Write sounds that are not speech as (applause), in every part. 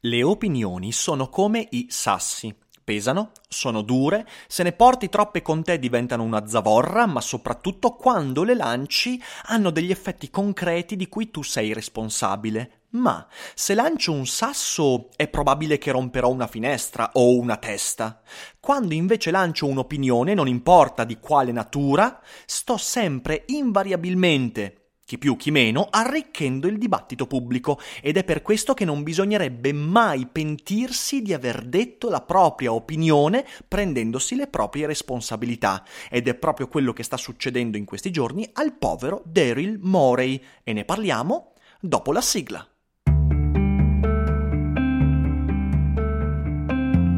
Le opinioni sono come i sassi. Pesano, sono dure, se ne porti troppe con te diventano una zavorra, ma soprattutto quando le lanci hanno degli effetti concreti di cui tu sei responsabile. Ma se lancio un sasso è probabile che romperò una finestra o una testa. Quando invece lancio un'opinione, non importa di quale natura, sto sempre invariabilmente chi più chi meno, arricchendo il dibattito pubblico ed è per questo che non bisognerebbe mai pentirsi di aver detto la propria opinione prendendosi le proprie responsabilità ed è proprio quello che sta succedendo in questi giorni al povero Daryl Morey e ne parliamo dopo la sigla.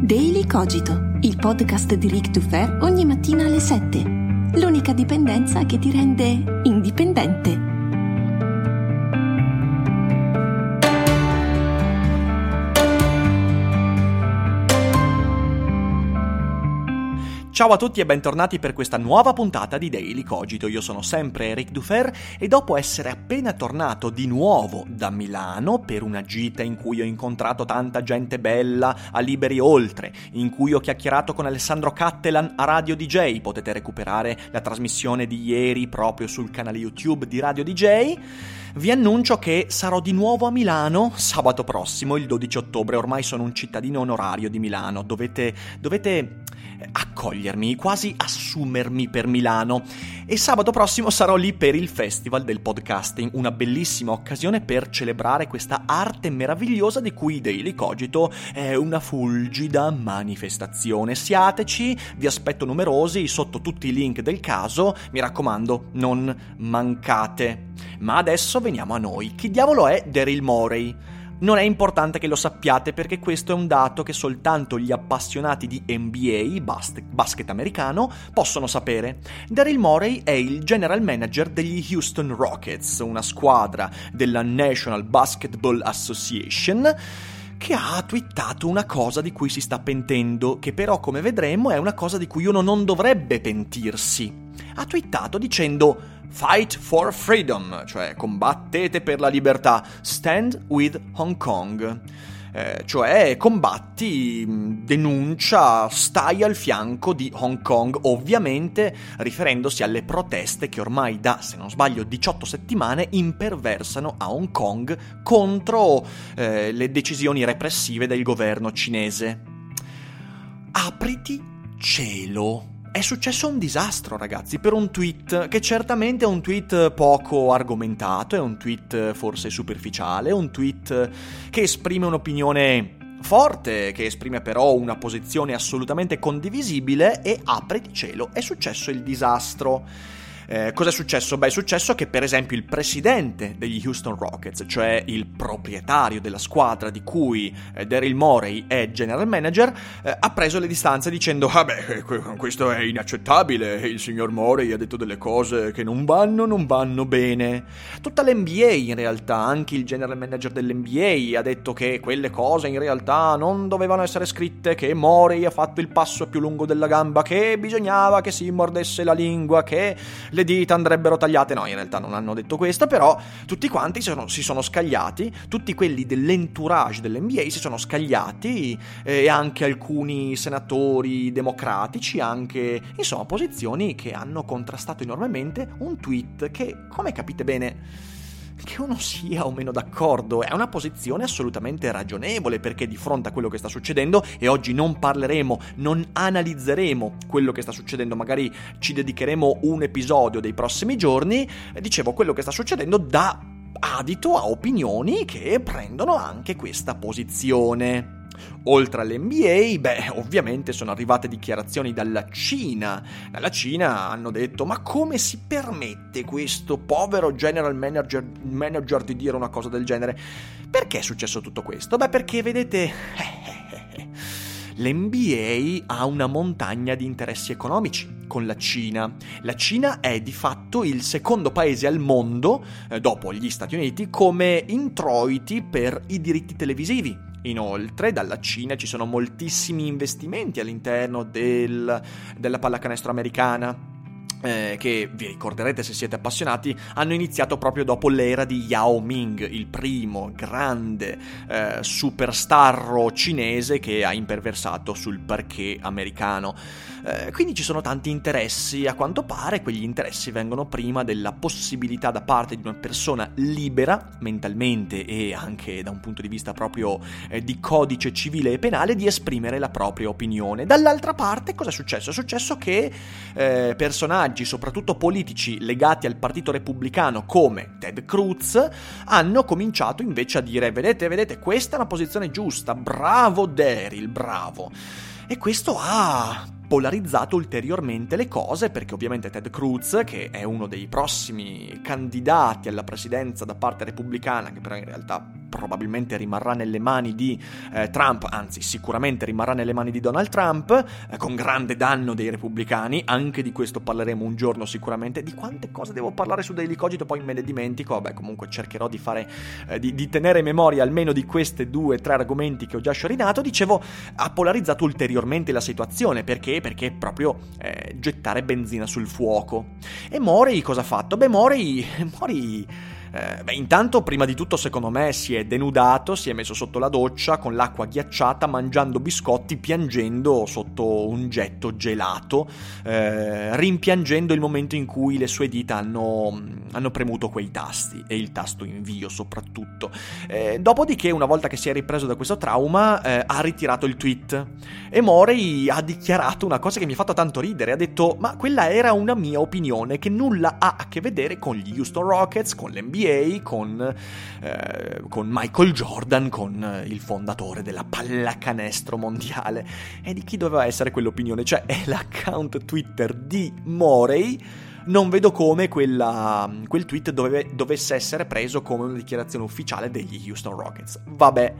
Daily Cogito, il podcast di Rick Dufer ogni mattina alle 7. L'unica dipendenza che ti rende indipendente. Ciao a tutti e bentornati per questa nuova puntata di Daily Cogito. Io sono sempre Eric Dufer e dopo essere appena tornato di nuovo da Milano per una gita in cui ho incontrato tanta gente bella a Liberi Oltre, in cui ho chiacchierato con Alessandro Cattelan a Radio DJ, potete recuperare la trasmissione di ieri proprio sul canale YouTube di Radio DJ vi annuncio che sarò di nuovo a Milano sabato prossimo, il 12 ottobre. Ormai sono un cittadino onorario di Milano. Dovete, dovete accogliermi, quasi assumermi per Milano. E sabato prossimo sarò lì per il Festival del Podcasting, una bellissima occasione per celebrare questa arte meravigliosa di cui Daily Cogito è una fulgida manifestazione. Siateci, vi aspetto numerosi sotto tutti i link del caso, mi raccomando, non mancate. Ma adesso veniamo a noi. Chi diavolo è Daryl Morey? Non è importante che lo sappiate perché questo è un dato che soltanto gli appassionati di NBA, basket americano, possono sapere. Daryl Morey è il general manager degli Houston Rockets, una squadra della National Basketball Association che ha twittato una cosa di cui si sta pentendo, che però come vedremo è una cosa di cui uno non dovrebbe pentirsi. Ha twittato dicendo Fight for freedom, cioè combattete per la libertà, stand with Hong Kong. Eh, cioè combatti, denuncia, stai al fianco di Hong Kong, ovviamente riferendosi alle proteste che ormai da, se non sbaglio, 18 settimane imperversano a Hong Kong contro eh, le decisioni repressive del governo cinese. Apriti cielo è successo un disastro, ragazzi, per un tweet che certamente è un tweet poco argomentato, è un tweet forse superficiale, è un tweet che esprime un'opinione forte, che esprime però una posizione assolutamente condivisibile e apre di cielo, è successo il disastro. Eh, cosa è successo? Beh, è successo che per esempio il presidente degli Houston Rockets, cioè il proprietario della squadra di cui eh, Daryl Morey è general manager, eh, ha preso le distanze dicendo ah beh, questo è inaccettabile, il signor Morey ha detto delle cose che non vanno, non vanno bene. Tutta l'NBA in realtà, anche il general manager dell'NBA ha detto che quelle cose in realtà non dovevano essere scritte, che Morey ha fatto il passo più lungo della gamba, che bisognava che si mordesse la lingua, che le dita andrebbero tagliate. No, in realtà non hanno detto questo, però tutti quanti si sono, si sono scagliati, tutti quelli dell'entourage dell'NBA si sono scagliati eh, e anche alcuni senatori democratici, anche insomma posizioni che hanno contrastato enormemente un tweet che, come capite bene, che uno sia o meno d'accordo, è una posizione assolutamente ragionevole perché di fronte a quello che sta succedendo, e oggi non parleremo, non analizzeremo quello che sta succedendo, magari ci dedicheremo un episodio dei prossimi giorni, dicevo quello che sta succedendo dà adito a opinioni che prendono anche questa posizione. Oltre all'NBA, beh, ovviamente sono arrivate dichiarazioni dalla Cina. Dalla Cina hanno detto: ma come si permette questo povero general manager, manager di dire una cosa del genere? Perché è successo tutto questo? Beh, perché vedete. (laughs) L'NBA ha una montagna di interessi economici con la Cina. La Cina è di fatto il secondo paese al mondo, eh, dopo gli Stati Uniti, come introiti per i diritti televisivi. Inoltre, dalla Cina ci sono moltissimi investimenti all'interno del, della pallacanestro americana eh, che vi ricorderete se siete appassionati, hanno iniziato proprio dopo l'era di Yao Ming, il primo grande eh, superstarro cinese che ha imperversato sul parquet americano. Eh, quindi ci sono tanti interessi, a quanto pare quegli interessi vengono prima della possibilità da parte di una persona libera, mentalmente e anche da un punto di vista proprio eh, di codice civile e penale, di esprimere la propria opinione. Dall'altra parte cosa è successo? È successo che eh, personaggi personaggi, soprattutto politici, legati al Partito Repubblicano come Ted Cruz, hanno cominciato invece a dire, vedete, vedete, questa è una posizione giusta, bravo Daryl, bravo. E questo ha polarizzato ulteriormente le cose perché ovviamente Ted Cruz, che è uno dei prossimi candidati alla presidenza da parte repubblicana, che però in realtà probabilmente rimarrà nelle mani di eh, Trump, anzi sicuramente rimarrà nelle mani di Donald Trump, eh, con grande danno dei repubblicani, anche di questo parleremo un giorno sicuramente, di quante cose devo parlare su Daily Cogito poi me ne dimentico, vabbè comunque cercherò di fare, eh, di, di, tenere memoria almeno di questi due, tre argomenti che ho già sciorinato, dicevo, ha polarizzato ulteriormente la situazione, perché? Perché proprio eh, gettare benzina sul fuoco. E Morey cosa ha fatto? Beh Morey, (laughs) Morey eh, beh, intanto, prima di tutto, secondo me, si è denudato, si è messo sotto la doccia con l'acqua ghiacciata, mangiando biscotti, piangendo sotto un getto gelato, eh, rimpiangendo il momento in cui le sue dita hanno, hanno premuto quei tasti, e il tasto invio soprattutto. Eh, dopodiché, una volta che si è ripreso da questo trauma, eh, ha ritirato il tweet. E Morey ha dichiarato una cosa che mi ha fatto tanto ridere, ha detto, ma quella era una mia opinione che nulla ha a che vedere con gli Houston Rockets, con l'NBA, NBA con, eh, con Michael Jordan, con il fondatore della pallacanestro mondiale. E di chi doveva essere quell'opinione? Cioè è l'account Twitter di Morey non vedo come quella, quel tweet dove, dovesse essere preso come una dichiarazione ufficiale degli Houston Rockets. Vabbè,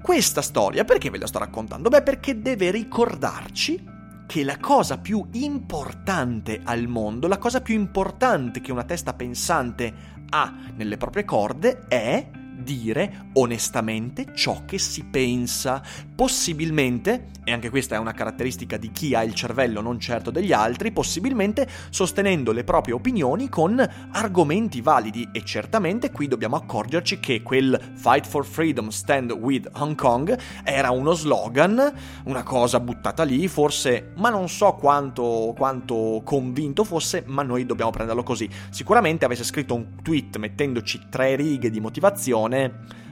questa storia perché ve la sto raccontando? Beh, perché deve ricordarci che la cosa più importante al mondo, la cosa più importante che una testa pensante ha nelle proprie corde è dire onestamente ciò che si pensa. Possibilmente, e anche questa è una caratteristica di chi ha il cervello, non certo degli altri, possibilmente sostenendo le proprie opinioni con argomenti validi e certamente qui dobbiamo accorgerci che quel Fight for Freedom Stand with Hong Kong era uno slogan, una cosa buttata lì, forse, ma non so quanto, quanto convinto fosse, ma noi dobbiamo prenderlo così. Sicuramente avesse scritto un tweet mettendoci tre righe di motivazione,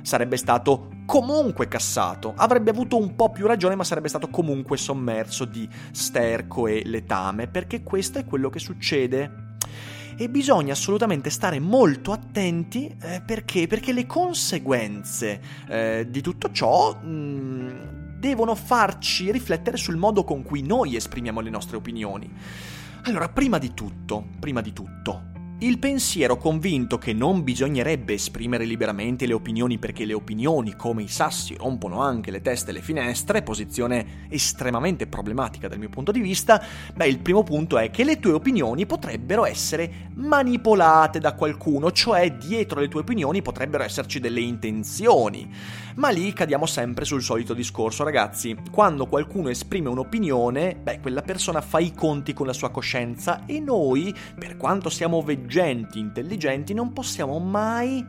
sarebbe stato comunque cassato. Avrebbe avuto un po' più ragione, ma sarebbe stato comunque sommerso di sterco e letame, perché questo è quello che succede. E bisogna assolutamente stare molto attenti eh, perché? Perché le conseguenze eh, di tutto ciò mh, mm, devono farci riflettere sul modo con cui noi esprimiamo le nostre opinioni. Allora, prima di tutto, prima di tutto, il pensiero convinto che non bisognerebbe esprimere liberamente le opinioni perché le opinioni, come i sassi, rompono anche le teste e le finestre, posizione estremamente problematica dal mio punto di vista, beh, il primo punto è che le tue opinioni potrebbero essere manipolate da qualcuno, cioè dietro le tue opinioni potrebbero esserci delle intenzioni. Ma lì cadiamo sempre sul solito discorso, ragazzi. Quando qualcuno esprime un'opinione, beh, quella persona fa i conti con la sua coscienza e noi, per quanto siamo veggenti, intelligenti, non possiamo mai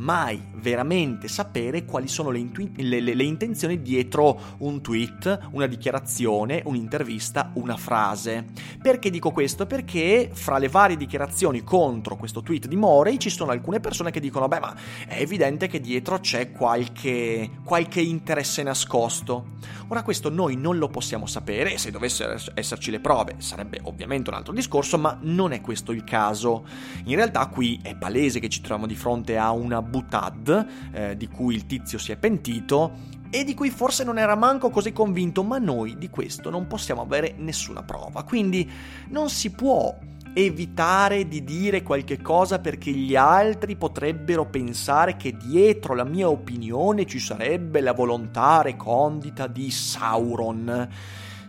mai veramente sapere quali sono le, intu- le, le, le, intenzioni dietro un tweet, una dichiarazione, un'intervista, una frase. Perché dico questo? Perché fra le varie dichiarazioni contro questo tweet di Morey ci sono alcune persone che dicono: Beh, ma è evidente che dietro c'è qualche, qualche interesse nascosto. Ora, questo noi non lo possiamo sapere, se dovessero esserci le prove sarebbe ovviamente un altro discorso, ma non è questo il caso. In realtà, qui è palese che ci troviamo di fronte a una butad eh, di cui il tizio si è pentito e di cui forse non era manco così convinto, ma noi di questo non possiamo avere nessuna prova. Quindi non si può evitare di dire qualche cosa perché gli altri potrebbero pensare che dietro la mia opinione ci sarebbe la volontà recondita di Sauron.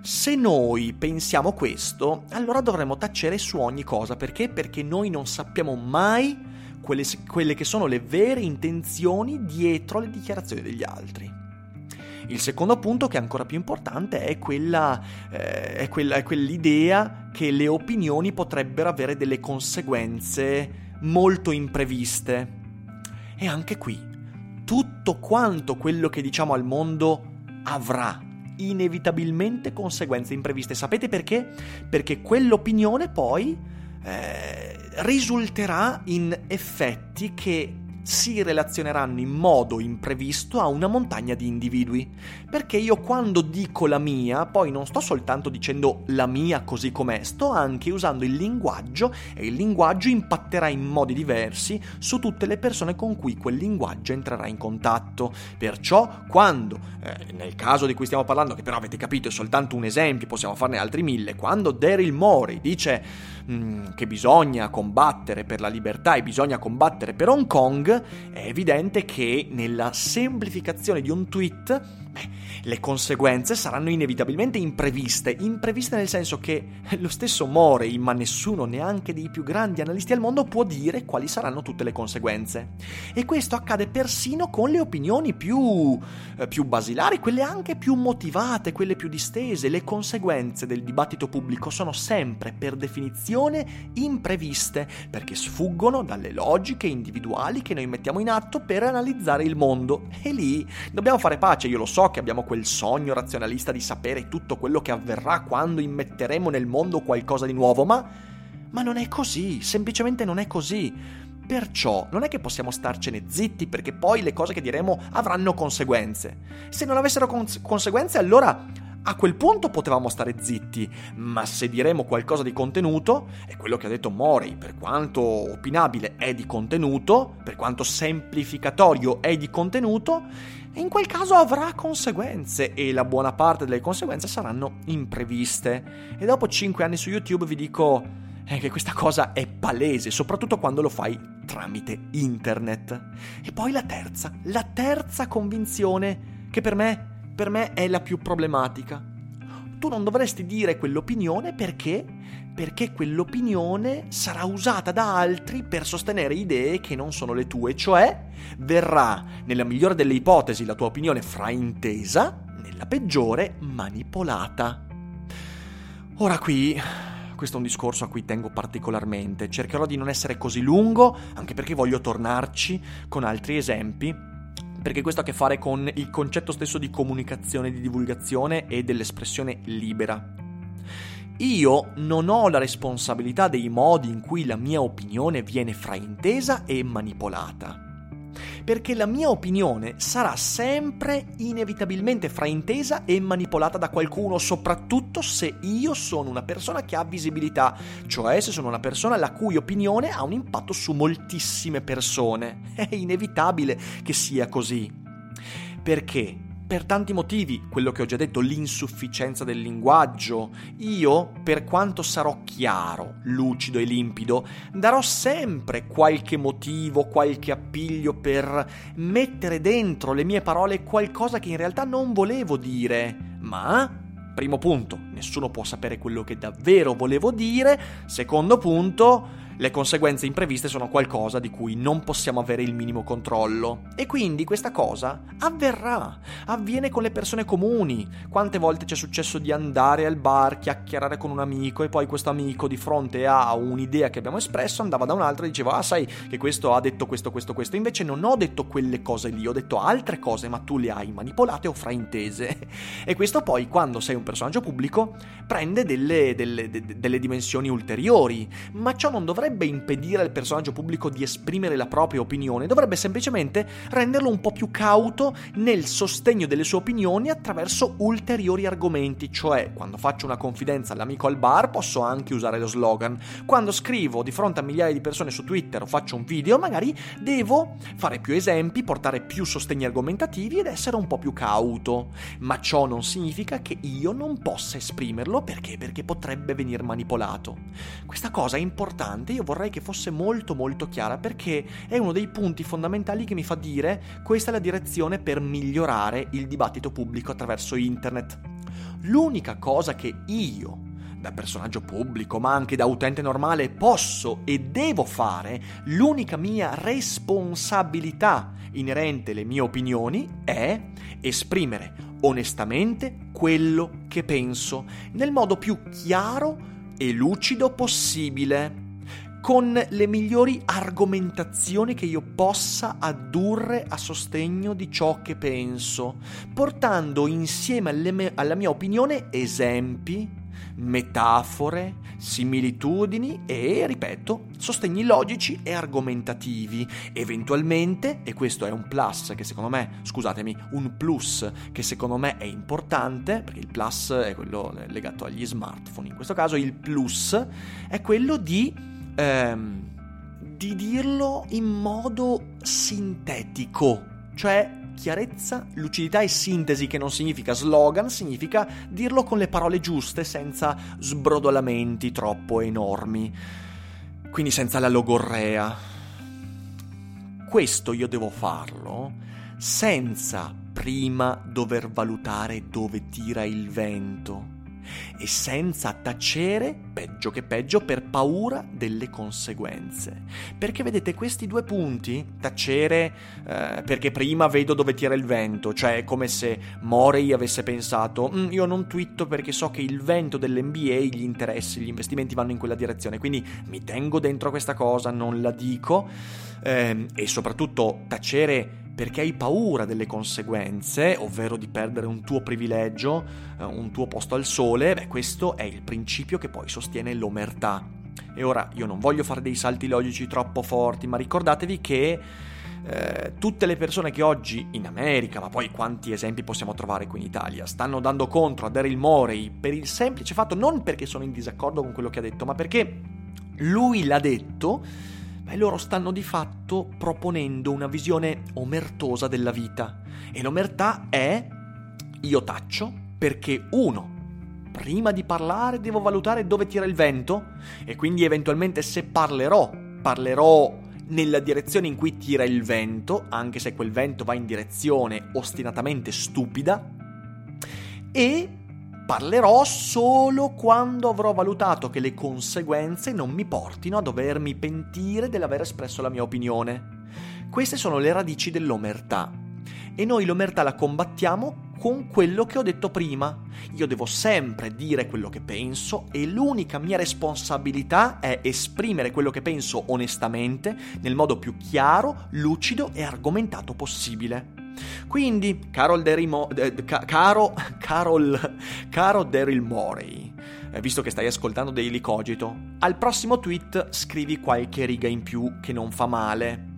Se noi pensiamo questo, allora dovremmo tacere su ogni cosa. Perché? Perché noi non sappiamo mai quelle, quelle che sono le vere intenzioni dietro le dichiarazioni degli altri. Il secondo punto, che è ancora più importante, è, quella, eh, è, quella, è quell'idea che le opinioni potrebbero avere delle conseguenze molto impreviste. E anche qui, tutto quanto quello che diciamo al mondo avrà inevitabilmente conseguenze impreviste. Sapete perché? Perché quell'opinione poi eh, risulterà in effetti che si relazioneranno in modo imprevisto a una montagna di individui. Perché io quando dico la mia, poi non sto soltanto dicendo la mia così com'è, sto anche usando il linguaggio e il linguaggio impatterà in modi diversi su tutte le persone con cui quel linguaggio entrerà in contatto. Perciò quando, eh, nel caso di cui stiamo parlando, che però avete capito è soltanto un esempio, possiamo farne altri mille, quando Daryl Morey dice mm, che bisogna combattere per la libertà e bisogna combattere per Hong Kong, è evidente che nella semplificazione di un tweet beh, le conseguenze saranno inevitabilmente impreviste. Impreviste nel senso che lo stesso Morey, ma nessuno, neanche dei più grandi analisti al mondo, può dire quali saranno tutte le conseguenze. E questo accade persino con le opinioni più, eh, più basilari, quelle anche più motivate, quelle più distese. Le conseguenze del dibattito pubblico sono sempre, per definizione, impreviste, perché sfuggono dalle logiche individuali che noi mettiamo in atto per analizzare il mondo. E lì dobbiamo fare pace, io lo so che abbiamo quel sogno razionalista di sapere tutto quello che avverrà quando immetteremo nel mondo qualcosa di nuovo, ma, ma non è così, semplicemente non è così. Perciò non è che possiamo starcene zitti perché poi le cose che diremo avranno conseguenze. Se non avessero cons- conseguenze allora a quel punto potevamo stare zitti, ma se diremo qualcosa di contenuto, e quello che ha detto Mori, per quanto opinabile, è di contenuto, per quanto semplificatorio è di contenuto, in quel caso avrà conseguenze e la buona parte delle conseguenze saranno impreviste. E dopo 5 anni su YouTube vi dico eh, che questa cosa è palese, soprattutto quando lo fai tramite internet. E poi la terza, la terza convinzione che per me per me è la più problematica. Tu non dovresti dire quell'opinione perché? Perché quell'opinione sarà usata da altri per sostenere idee che non sono le tue, cioè verrà, nella migliore delle ipotesi, la tua opinione fraintesa, nella peggiore manipolata. Ora qui questo è un discorso a cui tengo particolarmente. Cercherò di non essere così lungo, anche perché voglio tornarci con altri esempi perché questo ha a che fare con il concetto stesso di comunicazione, di divulgazione e dell'espressione libera. Io non ho la responsabilità dei modi in cui la mia opinione viene fraintesa e manipolata perché la mia opinione sarà sempre inevitabilmente fraintesa e manipolata da qualcuno, soprattutto se io sono una persona che ha visibilità, cioè se sono una persona la cui opinione ha un impatto su moltissime persone. (laughs) È inevitabile che sia così. Perché? Per tanti motivi, quello che ho già detto, l'insufficienza del linguaggio. Io, per quanto sarò chiaro, lucido e limpido, darò sempre qualche motivo, qualche appiglio per mettere dentro le mie parole qualcosa che in realtà non volevo dire, ma Primo punto, nessuno può sapere quello che davvero volevo dire. Secondo punto, le conseguenze impreviste sono qualcosa di cui non possiamo avere il minimo controllo. E quindi questa cosa avverrà, avviene con le persone comuni. Quante volte ci è successo di andare al bar, chiacchierare con un amico e poi questo amico di fronte a un'idea che abbiamo espresso andava da un altro e diceva ah sai che questo ha detto questo, questo, questo. Invece non ho detto quelle cose lì, ho detto altre cose ma tu le hai manipolate o fraintese. (laughs) e questo poi quando sei un personaggio pubblico prende delle, delle, delle dimensioni ulteriori. Ma ciò non dovrebbe dovrebbe impedire al personaggio pubblico di esprimere la propria opinione, dovrebbe semplicemente renderlo un po' più cauto nel sostegno delle sue opinioni attraverso ulteriori argomenti, cioè quando faccio una confidenza all'amico al bar posso anche usare lo slogan, quando scrivo di fronte a migliaia di persone su Twitter o faccio un video magari devo fare più esempi, portare più sostegni argomentativi ed essere un po' più cauto, ma ciò non significa che io non possa esprimerlo perché? Perché potrebbe venire manipolato. Questa cosa è importante, io vorrei che fosse molto molto chiara perché è uno dei punti fondamentali che mi fa dire questa è la direzione per migliorare il dibattito pubblico attraverso internet. L'unica cosa che io da personaggio pubblico, ma anche da utente normale, posso e devo fare, l'unica mia responsabilità inerente alle mie opinioni è esprimere onestamente quello che penso nel modo più chiaro e lucido possibile con le migliori argomentazioni che io possa addurre a sostegno di ciò che penso, portando insieme me- alla mia opinione esempi, metafore, similitudini e, ripeto, sostegni logici e argomentativi. Eventualmente, e questo è un plus che secondo me, scusatemi, un plus che secondo me è importante, perché il plus è quello legato agli smartphone, in questo caso il plus è quello di... Ehm, di dirlo in modo sintetico, cioè chiarezza, lucidità e sintesi, che non significa slogan, significa dirlo con le parole giuste, senza sbrodolamenti troppo enormi, quindi senza la logorrea. Questo io devo farlo senza prima dover valutare dove tira il vento e senza tacere, peggio che peggio, per paura delle conseguenze. Perché vedete questi due punti, tacere eh, perché prima vedo dove tira il vento, cioè è come se Morey avesse pensato mm, io non twitto perché so che il vento dell'NBA, gli interessi, gli investimenti vanno in quella direzione, quindi mi tengo dentro questa cosa, non la dico eh, e soprattutto tacere perché hai paura delle conseguenze, ovvero di perdere un tuo privilegio, eh, un tuo posto al sole, beh, questo è il principio che poi sostiene l'omertà. E ora io non voglio fare dei salti logici troppo forti, ma ricordatevi che eh, tutte le persone che oggi in America, ma poi quanti esempi possiamo trovare qui in Italia, stanno dando contro a Daryl Morey per il semplice fatto, non perché sono in disaccordo con quello che ha detto, ma perché lui l'ha detto e loro stanno di fatto proponendo una visione omertosa della vita. E l'omertà è io taccio perché uno, prima di parlare devo valutare dove tira il vento e quindi eventualmente se parlerò, parlerò nella direzione in cui tira il vento, anche se quel vento va in direzione ostinatamente stupida, e parlerò solo quando avrò valutato che le conseguenze non mi portino a dovermi pentire dell'aver espresso la mia opinione. Queste sono le radici dell'omertà. E noi l'omertà la combattiamo con quello che ho detto prima. Io devo sempre dire quello che penso e l'unica mia responsabilità è esprimere quello che penso onestamente, nel modo più chiaro, lucido e argomentato possibile. Quindi, Carol Derimo, eh, ca- caro, Carol, caro Daryl Morey, eh, visto che stai ascoltando Daily Cogito, al prossimo tweet scrivi qualche riga in più che non fa male.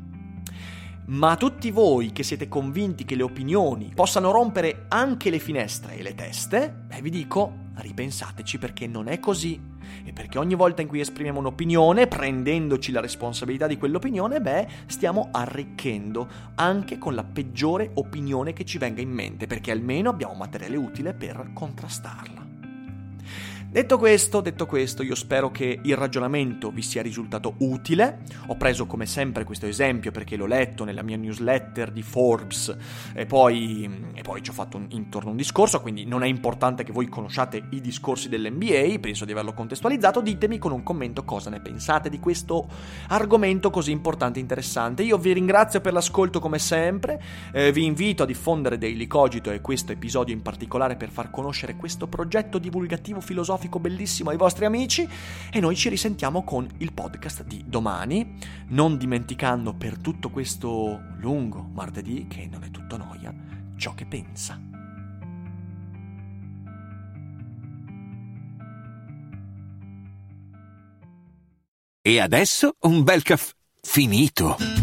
Ma tutti voi che siete convinti che le opinioni possano rompere anche le finestre e le teste, beh, vi dico, ripensateci perché non è così. E perché ogni volta in cui esprimiamo un'opinione, prendendoci la responsabilità di quell'opinione, beh, stiamo arricchendo anche con la peggiore opinione che ci venga in mente, perché almeno abbiamo materiale utile per contrastarla. Detto questo, detto questo, io spero che il ragionamento vi sia risultato utile. Ho preso come sempre questo esempio perché l'ho letto nella mia newsletter di Forbes e poi, e poi ci ho fatto un, intorno un discorso, quindi non è importante che voi conosciate i discorsi dell'NBA, penso di averlo contestualizzato. Ditemi con un commento cosa ne pensate di questo argomento così importante e interessante. Io vi ringrazio per l'ascolto come sempre, eh, vi invito a diffondere Daily Cogito e questo episodio in particolare per far conoscere questo progetto divulgativo filosofico filosofico bellissimo ai vostri amici e noi ci risentiamo con il podcast di domani, non dimenticando per tutto questo lungo martedì, che non è tutto noia, ciò che pensa. E adesso un bel caffè finito.